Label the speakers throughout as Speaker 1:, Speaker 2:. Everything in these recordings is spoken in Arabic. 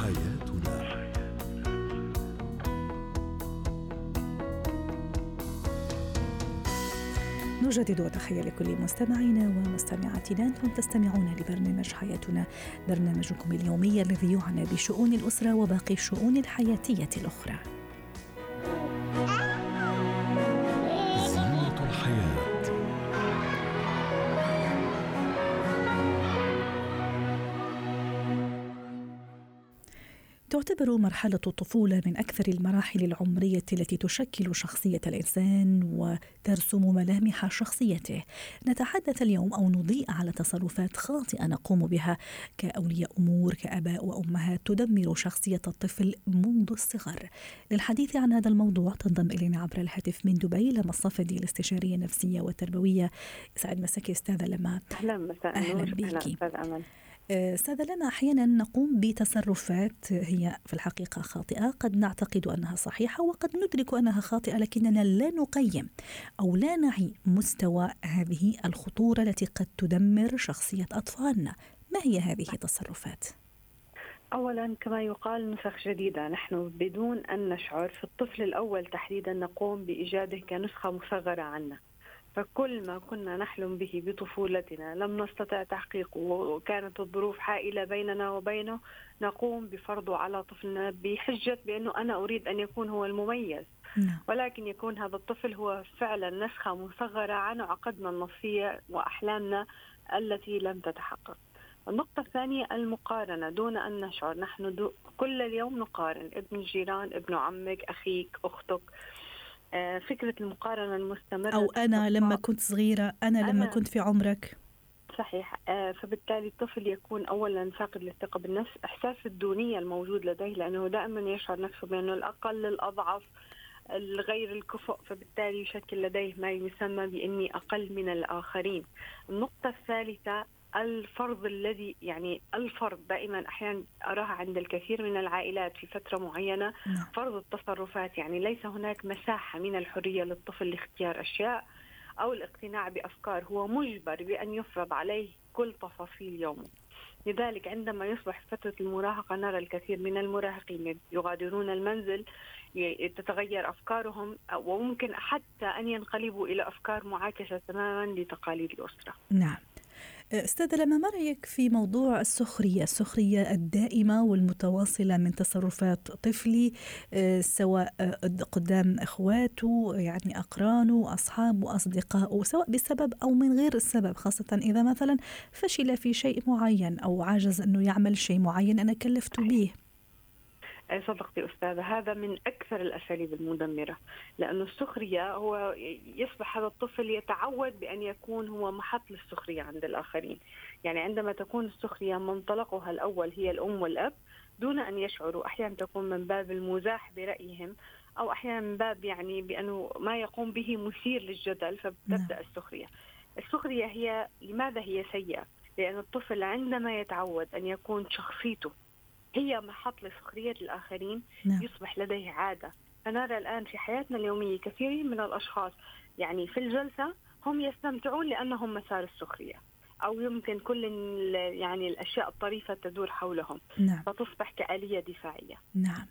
Speaker 1: حياتنا. نجدد وتحية لكل مستمعينا ومستمعاتنا. أنتم تستمعون لبرنامج حياتنا. برنامجكم اليومي الذي يعنى بشؤون الأسرة وباقي الشؤون الحياتية الأخرى. تعتبر مرحلة الطفولة من أكثر المراحل العمرية التي تشكل شخصية الإنسان وترسم ملامح شخصيته. نتحدث اليوم أو نضيء على تصرفات خاطئة نقوم بها كأولياء أمور كآباء وأمهات تدمر شخصية الطفل منذ الصغر. للحديث عن هذا الموضوع تنضم إلينا عبر الهاتف من دبي لما الصفدي الاستشارية النفسية والتربوية. يسعد مساك أستاذة لما.
Speaker 2: أهلا مساء
Speaker 3: أهلا
Speaker 2: بك. أهلا
Speaker 3: أستاذة لما أحيانا نقوم بتصرفات هي في الحقيقة خاطئة. قد نعتقد أنها صحيحة وقد ندرك أنها خاطئة لكننا لا نقيم أو لا نعي مستوى هذه الخطورة التي قد تدمر شخصية أطفالنا. ما هي هذه التصرفات؟
Speaker 2: اولا كما يقال نسخ جديدة. نحن بدون أن نشعر في الطفل الأول تحديدا نقوم بإيجاده كنسخة مصغرة عنا. فكل ما كنا نحلم به بطفولتنا لم نستطع تحقيقه وكانت الظروف حائلة بيننا وبينه نقوم بفرضه على طفلنا بحجة بأنه أنا أريد أن يكون هو المميز. نعم. ولكن يكون هذا الطفل هو فعلا نسخة مصغرة عن عقدنا النفسية وأحلامنا التي لم تتحقق. النقطة الثانية المقارنة دون أن نشعر نحن كل اليوم نقارن. ابن الجيران ابن عمك أخيك أختك. فكرة المقارنة المستمرة
Speaker 3: أو أنا لما كنت صغيرة أنا, أنا لما كنت في عمرك؟
Speaker 2: صحيح. آه، فبالتالي الطفل يكون اولا فاقد للثقه بالنفس إحساس الدونية الموجود لديه لأنه دائما يشعر نفسه بأنه الأقل الأضعف الغير الكفؤ فبالتالي يشكل لديه ما يسمى بإني أقل من الآخرين. النقطة الثالثة الفرض الذي يعني الفرض دائما أحيانا أراها عند الكثير من العائلات في فترة معينة. نعم. فرض التصرفات يعني ليس هناك مساحة من الحرية للطفل لاختيار أشياء أو الاقتناع بأفكار. هو مجبر بأن يفرض عليه كل تفاصيل يومه. لذلك عندما يصبح فترة المراهقة نرى الكثير من المراهقين يغادرون المنزل تتغير أفكارهم وممكن حتى أن ينقلبوا إلى أفكار معاكسة تماما لتقاليد الأسرة.
Speaker 3: نعم. أستاذ لما ما رأيك في موضوع السخرية، السخرية الدائمة والمتواصلة من تصرفات طفلي آه، سواء قدام إخواته يعني اقرانه، أصحابه، أصدقائه، سواء بسبب أو من غير السبب، خاصة إذا مثلا فشل في شيء معين أو عاجز أنه يعمل شيء معين أنا كلفته به.
Speaker 2: صدقتي أستاذة هذا من أكثر الأساليب المدمرة لأنه السخرية هو يصبح هذا الطفل يتعود بأن يكون هو محط للسخرية عند الآخرين يعني عندما تكون السخرية منطلقها الأول هي الأم والأب دون أن يشعروا أحيانا تكون من باب المزاح برأيهم أو أحيانا من باب يعني بأنه ما يقوم به مثير للجدل فبتبدأ نعم. السخرية السخرية هي لماذا هي سيئة؟ لأن الطفل عندما يتعود أن يكون شخصيته هي محط لسخرية الآخرين نعم. يصبح لديه عادة فنرى الآن في حياتنا اليومية كثيرين من الأشخاص يعني في الجلسة هم يستمتعون لأنهم مسار السخرية أو يمكن كل يعني الأشياء الطريفة تدور حولهم. نعم. فتصبح كآلية دفاعية.
Speaker 3: نعم.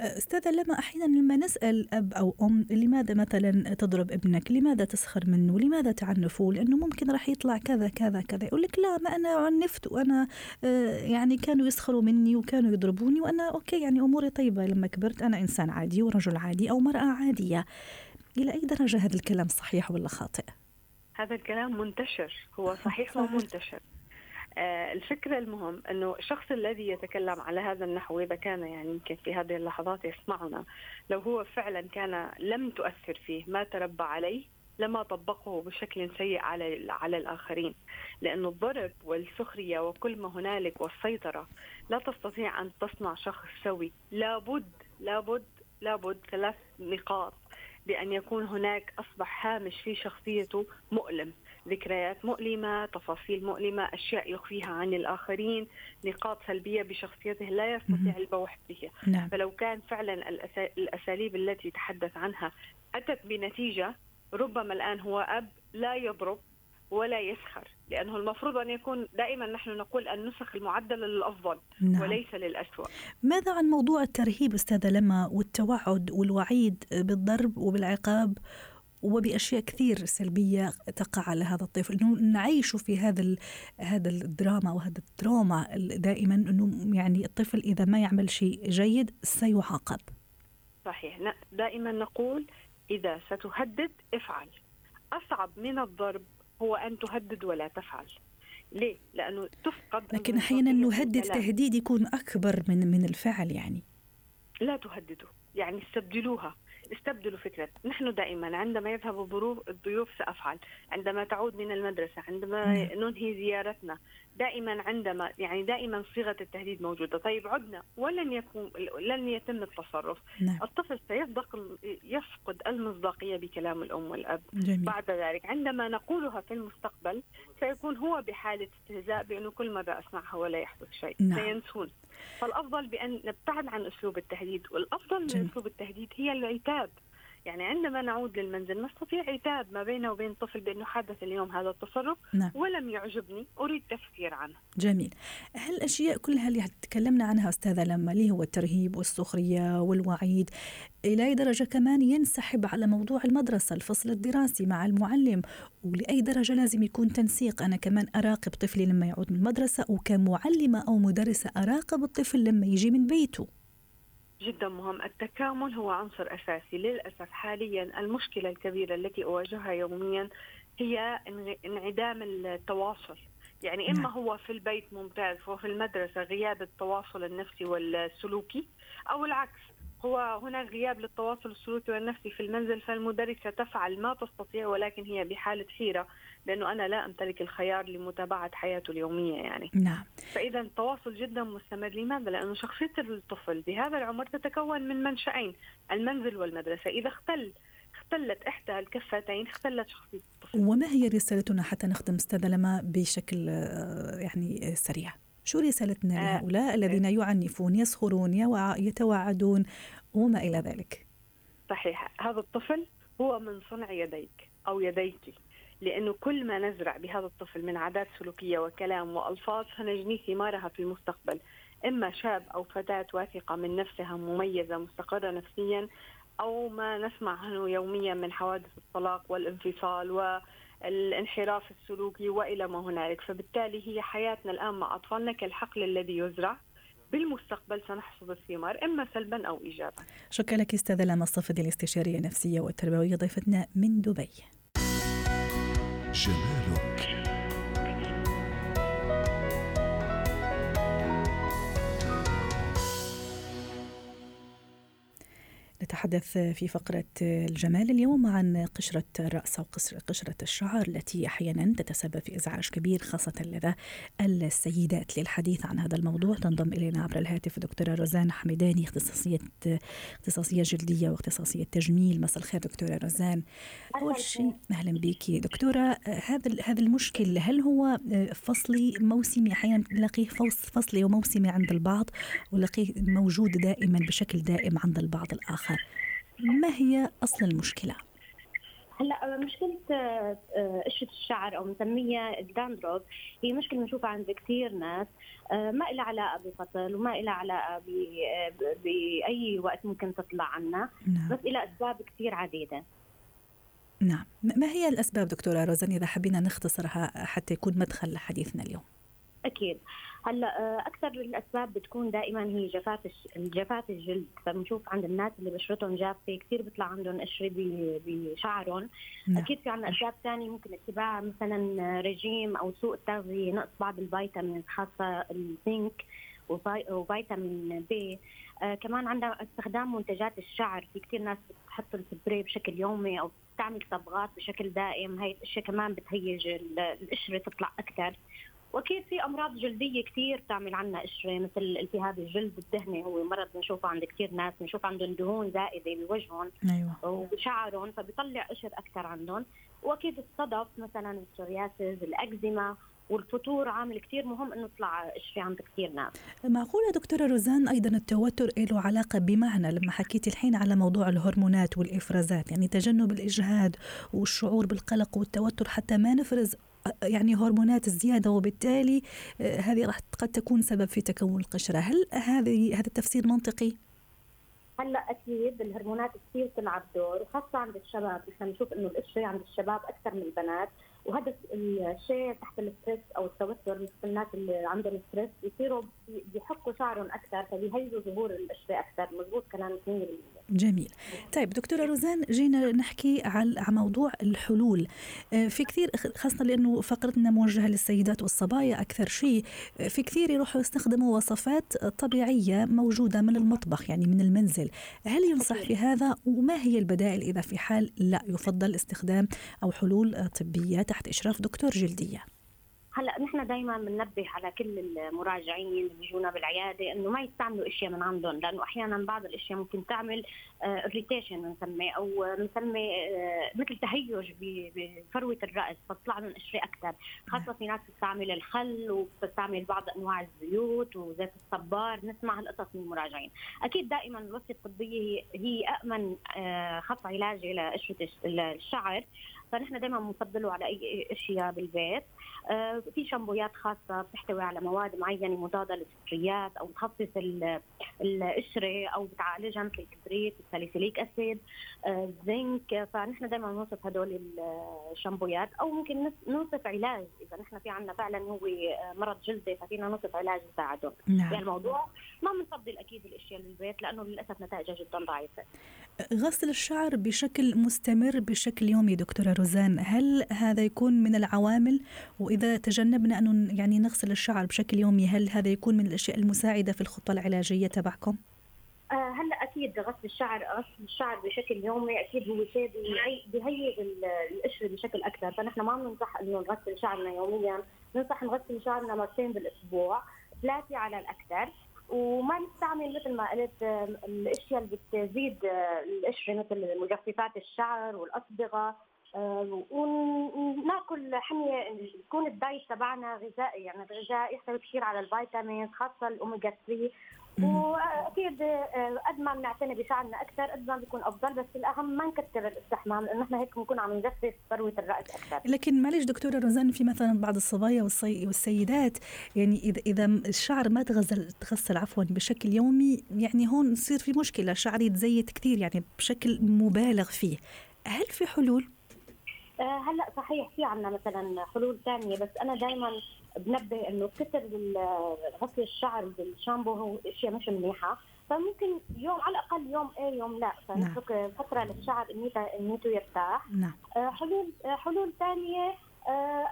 Speaker 3: أستاذة لما أحيانا لما نسأل أب أو أم لماذا مثلا تضرب ابنك؟ لماذا تسخر منه؟ لماذا تعنفه؟ لأنه ممكن راح يطلع كذا كذا كذا. يقول لك لا ما أنا عنفت وأنا آه، يعني كانوا يسخروا مني وكانوا يضربوني وأنا أوكي يعني أموري طيبة. لما كبرت أنا إنسان عادي ورجل عادي أو مرأة عادية. إلى أي درجة هذا الكلام صحيح ولا خاطئ؟
Speaker 2: هذا الكلام منتشر هو صحيح ومنتشر. آه الفكرة المهم أنه الشخص الذي يتكلم على هذا النحو إذا كان يعني يمكن في هذه اللحظات يسمعنا لو هو فعلا كان لم تؤثر فيه ما تربى عليه لما طبقه بشكل سيء على على الآخرين. لأن الضرب والسخرية وكل ما هنالك والسيطرة لا تستطيع أن تصنع شخص سوي. لابد لابد لابد ثلاث نقاط بأن يكون هناك أصبح هامش في شخصيته مؤلم. ذكريات مؤلمة تفاصيل مؤلمة أشياء يخفيها عن الآخرين نقاط سلبية بشخصيته لا يستطيع البوح بها نعم. فلو كان فعلا الأساليب التي تحدث عنها أتت بنتيجة ربما الآن هو أب لا يضرب ولا يسخر لأنه المفروض أن يكون دائما نحن نقول النسخ المعدلة للأفضل نعم. وليس للأسوأ.
Speaker 1: ماذا عن موضوع الترهيب أستاذة لما والتوعد والوعيد بالضرب وبالعقاب وبأشياء كثير سلبية تقع على هذا الطفل؟ إنه نعيشه في هذا هذا الدراما وهذا الدراما دائما إنه يعني الطفل إذا ما يعمل شيء جيد سيعاقب.
Speaker 2: صحيح. دائما نقول إذا ستهدد افعل. أصعب من الضرب هو أن تهدد ولا تفعل. ليه؟ لأنه تفقد
Speaker 1: لكن أحيانا نهدد تهديد يكون أكبر من من الفعل يعني.
Speaker 2: لا تهددوا يعني استبدلوها. استبدلوا فكرة. نحن دائما عندما يذهب الضيوف سأفعل. عندما تعود من المدرسة عندما ننهي زيارتنا دائما عندما يعني دائما صيغة التهديد موجودة. طيب عدنا. ولن يكون لن يتم التصرف. نعم. الطفل سيصدق يفقد المصداقية بكلام الأم والأب. جميل. بعد ذلك عندما نقولها في المستقبل سيكون هو بحالة استهزاء بأنه كل مرة أسمعها ولا يحدث شيء. نعم. سينسون. فالأفضل بأن نبتعد عن أسلوب التهديد. والأفضل من أسلوب التهديد هي العتاب. يعني عندما نعود للمنزل نستطيع عتاب ما بينه وبين الطفل بأنه حدث اليوم هذا التصرف نعم. ولم يعجبني أريد تفكير عنه.
Speaker 1: جميل. هالاشياء كلها اللي تكلمنا عنها أستاذة لما اللي هو الترهيب والسخرية والوعيد إلى أي درجة كمان ينسحب على موضوع المدرسة الفصل الدراسي مع المعلم ولأي درجة لازم يكون تنسيق أنا كمان أراقب طفلي لما يعود من المدرسة وكمعلمة أو مدرسة أراقب الطفل لما يجي من بيته.
Speaker 2: جدا مهم. التكامل هو عنصر أساسي. للأسف حاليا المشكلة الكبيرة التي أواجهها يوميا هي انعدام التواصل. يعني إما نعم. هو في البيت ممتاز وفي المدرسة غياب التواصل النفسي والسلوكي أو العكس. هو هناك غياب للتواصل السلوكي والنفسي في المنزل فالمدرسة تفعل ما تستطيع ولكن هي بحالة حيرة لأنه أنا لا أمتلك الخيار لمتابعة حياته اليومية يعني
Speaker 1: نعم
Speaker 2: فإذا التواصل جدا مستمر لماذا؟ لأنه شخصية الطفل بهذا العمر تتكون من منشأين المنزل والمدرسة إذا اختل اختلت إحدى الكفتين اختلت شخصية الطفل
Speaker 1: وما هي رسالتنا حتى نختم أستاذة لما بشكل آه، يعني سريع؟ شو رسالتنا آه. لهؤلاء الذين يعنفون يسخرون يتوعدون وما إلى ذلك؟
Speaker 2: صحيح. هذا الطفل هو من صنع يديك أو يديك لأنه كل ما نزرع بهذا الطفل من عادات سلوكية وكلام وألفاظ سنجني ثمارها في المستقبل. إما شاب أو فتاة واثقة من نفسها مميزة مستقرة نفسيا أو ما نسمع عنه يوميا من حوادث الطلاق والانفصال والانحراف السلوكي وإلى ما هنالك فبالتالي هي حياتنا الآن مع أطفالنا كالحقل الذي يزرع بالمستقبل سنحصد الثمار إما سلبا أو ايجابا.
Speaker 1: شكرا لك أستاذة لما الصفدي الاستشارية النفسية والتربوية ضيفتنا من دبي. جمالك نتحدث في فقرة الجمال اليوم عن قشرة الرأس أو قشرة الشعر التي أحيانا تتسبب في إزعاج كبير خاصة لدى السيدات. للحديث عن هذا الموضوع تنضم إلينا عبر الهاتف دكتورة روزان حميداني اختصاصية اختصاصية جلدية واختصاصية تجميل. مساء الخير دكتورة روزان. أول شيء أهلا بك. دكتورة هذا هذا المشكل هل هو فصلي موسمي؟ أحيانا نلاقيه فصلي وموسمي عند البعض ونلاقيه موجود دائما بشكل دائم عند البعض الآخر. ما هي أصل المشكلة؟
Speaker 4: هلا مشكلة آه، قشرة الشعر أو بنسميها الداندروب هي مشكلة بنشوفها عند كثير ناس آه، ما لها علاقة بفصل وما لها علاقة بأي وقت ممكن تطلع عنا نعم. بس لها أسباب كثير عديدة
Speaker 1: نعم ما هي الأسباب دكتورة روزان إذا حبينا نختصرها حتى يكون مدخل لحديثنا اليوم؟
Speaker 4: أكيد هلا آه، أكثر الأسباب بتكون دائما هي جفاف جفاف الجلد. فبنشوف عند الناس اللي بشرتهم جافة كثير بيطلع عندهم قشرة بشعرهم. نعم. أكيد في عندنا أسباب ثانية ممكن اتباع مثلا رجيم أو سوء التغذية نقص بعض الفيتامين خاصة الزنك وفيتامين B. آه كمان عندنا استخدام منتجات الشعر. في كثير ناس بتحط السبراي بشكل يومي أو بتعمل صبغات بشكل دائم. هاي الأشياء كمان بتهيج القشرة تطلع أكثر. وأكيد في أمراض جلدية كثير بتعمل عنا قشره مثل التهاب الجلد الدهني هو مرض بنشوفه عند كثير ناس بنشوف عندهم دهون زائدة بوجههم
Speaker 1: أيوه.
Speaker 4: وبشعرهم فبيطلع قشر أكثر عندهم. وأكيد الصدف مثلا السورياسيس الأكزيما والفطور عامل كثير مهم إنه يطلع قشره عند كثير ناس.
Speaker 1: معقولة دكتورة روزان أيضا التوتر له علاقة بمعنى؟ لما حكيت الحين على موضوع الهرمونات والإفرازات يعني تجنب الإجهاد والشعور بالقلق والتوتر حتى ما نفرز يعني هرمونات زياده وبالتالي هذه راح قد تكون سبب في تكون القشرة. هل هذه هذا التفسير منطقي؟
Speaker 4: هلا أكيد الهرمونات كثير تلعب دور وخاصة عند الشباب. نحن بنشوف إنه القشره عند الشباب أكثر من البنات وهذا الشيء تحت الـ stress أو التوتر مثل الناس اللي عندهم stress يصيروا بيحكوا شعرهم أكثر فبيهيجوا ظهور القشره أكثر. مضبوط كلامك 100%
Speaker 1: جميل. طيب دكتورة روزان جينا نحكي على موضوع الحلول. آه، في كثير خاصة لأنه فقرتنا موجهة للسيدات والصبايا أكثر شيء. آه، في كثير يروحوا يستخدموا وصفات طبيعية موجودة من المطبخ يعني من المنزل. هل ينصح في هذا؟ وما هي البدائل إذا في حال لا يفضل استخدام أو حلول طبية تحت إشراف دكتور جلدية؟
Speaker 4: هلا نحن دائما بننبه على كل المراجعين اللي بيجونا بالعيادة إنه ما يستعملوا إشياء من عندهم لأنه أحيانا بعض الإشياء ممكن تعمل اريتيشن آه، بنسميه أو بنسمي آه، مثل تهيج بفروة الرأس فتطلع لهم قشره أكثر. خاصة في ناس بتستعمل الخل وبتستعمل بعض أنواع الزيوت وزيت الصبار نسمع هالقصص من المراجعين. أكيد دائما الوصفه الطبية هي امن آه، خط علاجي لقشره الشعر فنحن دائما بنفضله على أي أشياء بالبيت. آه، في شامبويات خاصة بتحتوي على مواد معينة مضادة للسكريات أو تخفف القشرة أو بتعالجها مثل الكبريت الساليسيليك أسيد الزنك آه، فنحن دائما بنوصف هدول الشامبويات أو ممكن نوصف علاج. إذا نحن في عندنا فعلا هو مرض جلدي ففينا نوصف علاج يساعده. نعم. الموضوع ما بنفضل أكيد الأشياء للبيت لأنه للأسف نتائجها جدا ضعيفة.
Speaker 1: غسل الشعر بشكل مستمر بشكل يومي دكتورة روزان هل هذا يكون من العوامل؟ وإذا تجنبنا انه يعني نغسل الشعر بشكل يومي هل هذا يكون من الأشياء المساعدة في الخطة العلاجية تبعكم؟
Speaker 4: آه هلا أكيد غسل الشعر غسل الشعر بشكل يومي أكيد هو شيء بيهيئ القشرة بشكل أكثر. فنحن ما بننصح إنه نغسل شعرنا يوميا ننصح نغسل شعرنا مرتين بالأسبوع ثلاثة على الأكثر. وما نستعمل مثل ما قلت الأشياء اللي بتزيد القشرة مثل مجففات الشعر والأصبغة. آه، وناكل حمية يكون الـ diet تبعنا غذائي يعني الغذاء يحتوي كثير على الفيتامين خاصة الاوميجا 3 وأكيد آه، قد ما بنعتني بشعرنا أكثر قد ما بيكون أفضل بس الأهم ما نكثر الاستحمام لأنه إحنا هيك بنكون عم نجفف فروة الرأس أكثر.
Speaker 1: لكن معلش دكتورة روزان في مثلا بعض الصبايا والسيدات يعني اذا إذا الشعر ما تغسل تغسل عفوا بشكل يومي يعني هون يصير في مشكلة شعري يتزيت كثير يعني بشكل مبالغ فيه. هل في حلول؟
Speaker 4: آه، هلا صحيح في عندنا مثلا حلول ثانية بس أنا دائما بنبه إنه كثر غسل الشعر بالشامبو هو إشياء مش منيحة. فممكن يوم على الأقل يوم إيه يوم لا. فنترك نعم. فترة للشعر نيته يرتاح.
Speaker 1: نعم.
Speaker 4: آه، حلول آه، حلول ثانية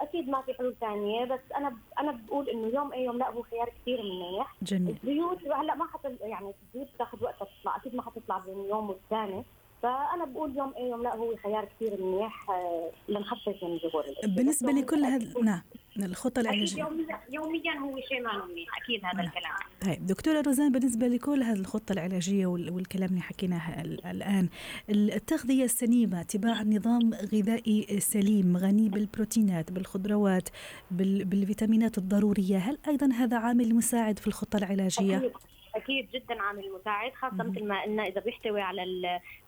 Speaker 4: أكيد ما في حلول ثانية بس أنا أنا بقول إنه يوم إيه يوم لا هو خيار كثير منيح.
Speaker 1: جميل.
Speaker 4: الزيوت هلأ ما حت يعني الزيوت تاخذ وقت تطلع أكيد ما حتطلع بين يوم والثاني. فأنا بقول يوم إيه يوم لا هو خيار كثير منيح آه، لنخفف من ظهور
Speaker 1: بالنسبة لكل هذا نعم الخطة العلاجية
Speaker 4: يوميا يوميا هو شيء ما منيح أكيد هذا نعم. الكلام
Speaker 1: طيب دكتورة روزان بالنسبة لكل هذه الخطة العلاجية والكلام اللي حكيناه الآن التغذية السليمة اتباع نظام غذائي سليم غني بالبروتينات بالخضروات بالفيتامينات الضرورية هل أيضا هذا عامل مساعد في الخطة العلاجية؟
Speaker 4: أكيد. أكيد جدا عامل مساعد خاصة مثل ما قلنا إذا بيحتوي على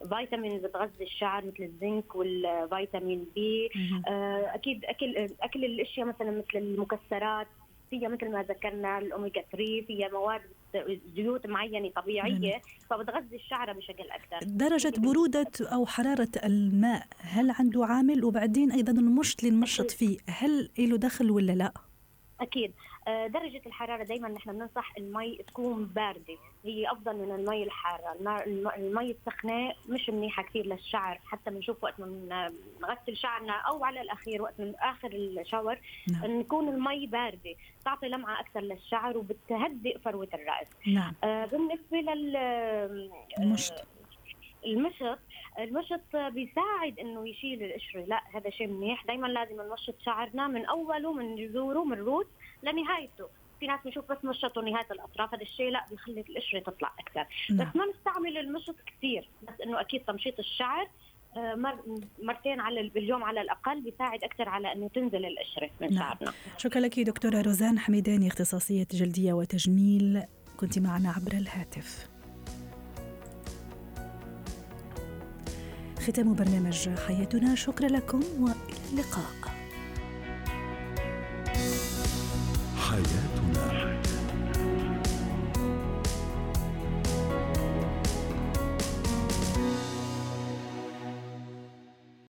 Speaker 4: الفيتامين بتغذي الشعر مثل الزنك والفيتامين B آه، أكيد أكل أكل الأشياء مثلا مثل المكسرات فيها مثل ما ذكرنا الاوميجا 3 فيها مواد زيوت معينة طبيعية فبتغذي الشعر بشكل أكثر.
Speaker 1: درجة برودة أو حرارة الماء هل عنده عامل؟ وبعدين أيضا المشط اللي نمشط فيه هل له دخل ولا لا؟
Speaker 4: أكيد. درجة الحرارة دايما نحن بننصح المي تكون باردة. هي أفضل من المي الحارة. المي السخنة مش منيحة كثير للشعر. حتى بنشوف وقت ما نغسل شعرنا أو على الأخير وقت من آخر الشاور نعم. نكون المي باردة. تعطي لمعة أكثر للشعر وبتهدئ فروة الرأس.
Speaker 1: نعم.
Speaker 4: آه بالنسبة لل
Speaker 1: المشط. آه،
Speaker 4: المشط. المشط بيساعد إنه يشيل القشرة. لا هذا شيء منيح. دائما لازم نمشط شعرنا من أوله من جذوره من الروت. لنهايته. في ناس بنشوف بس مشطوا نهايه الأطراف هذا الشيء لا بيخلي القشرة تطلع أكثر. نعم. بس ما نستعمل المشط كثير. بس إنه أكيد تمشيط الشعر آه، مر مرتين على باليوم على الأقل بيساعد أكثر على إنه تنزل القشرة من نعم. شعرنا.
Speaker 1: شكرا لك دكتورة روزان حميداني اختصاصية جلدية وتجميل. كنت معنا عبر الهاتف. ختام برنامج حياتنا. شكرا لكم وإلى اللقاء.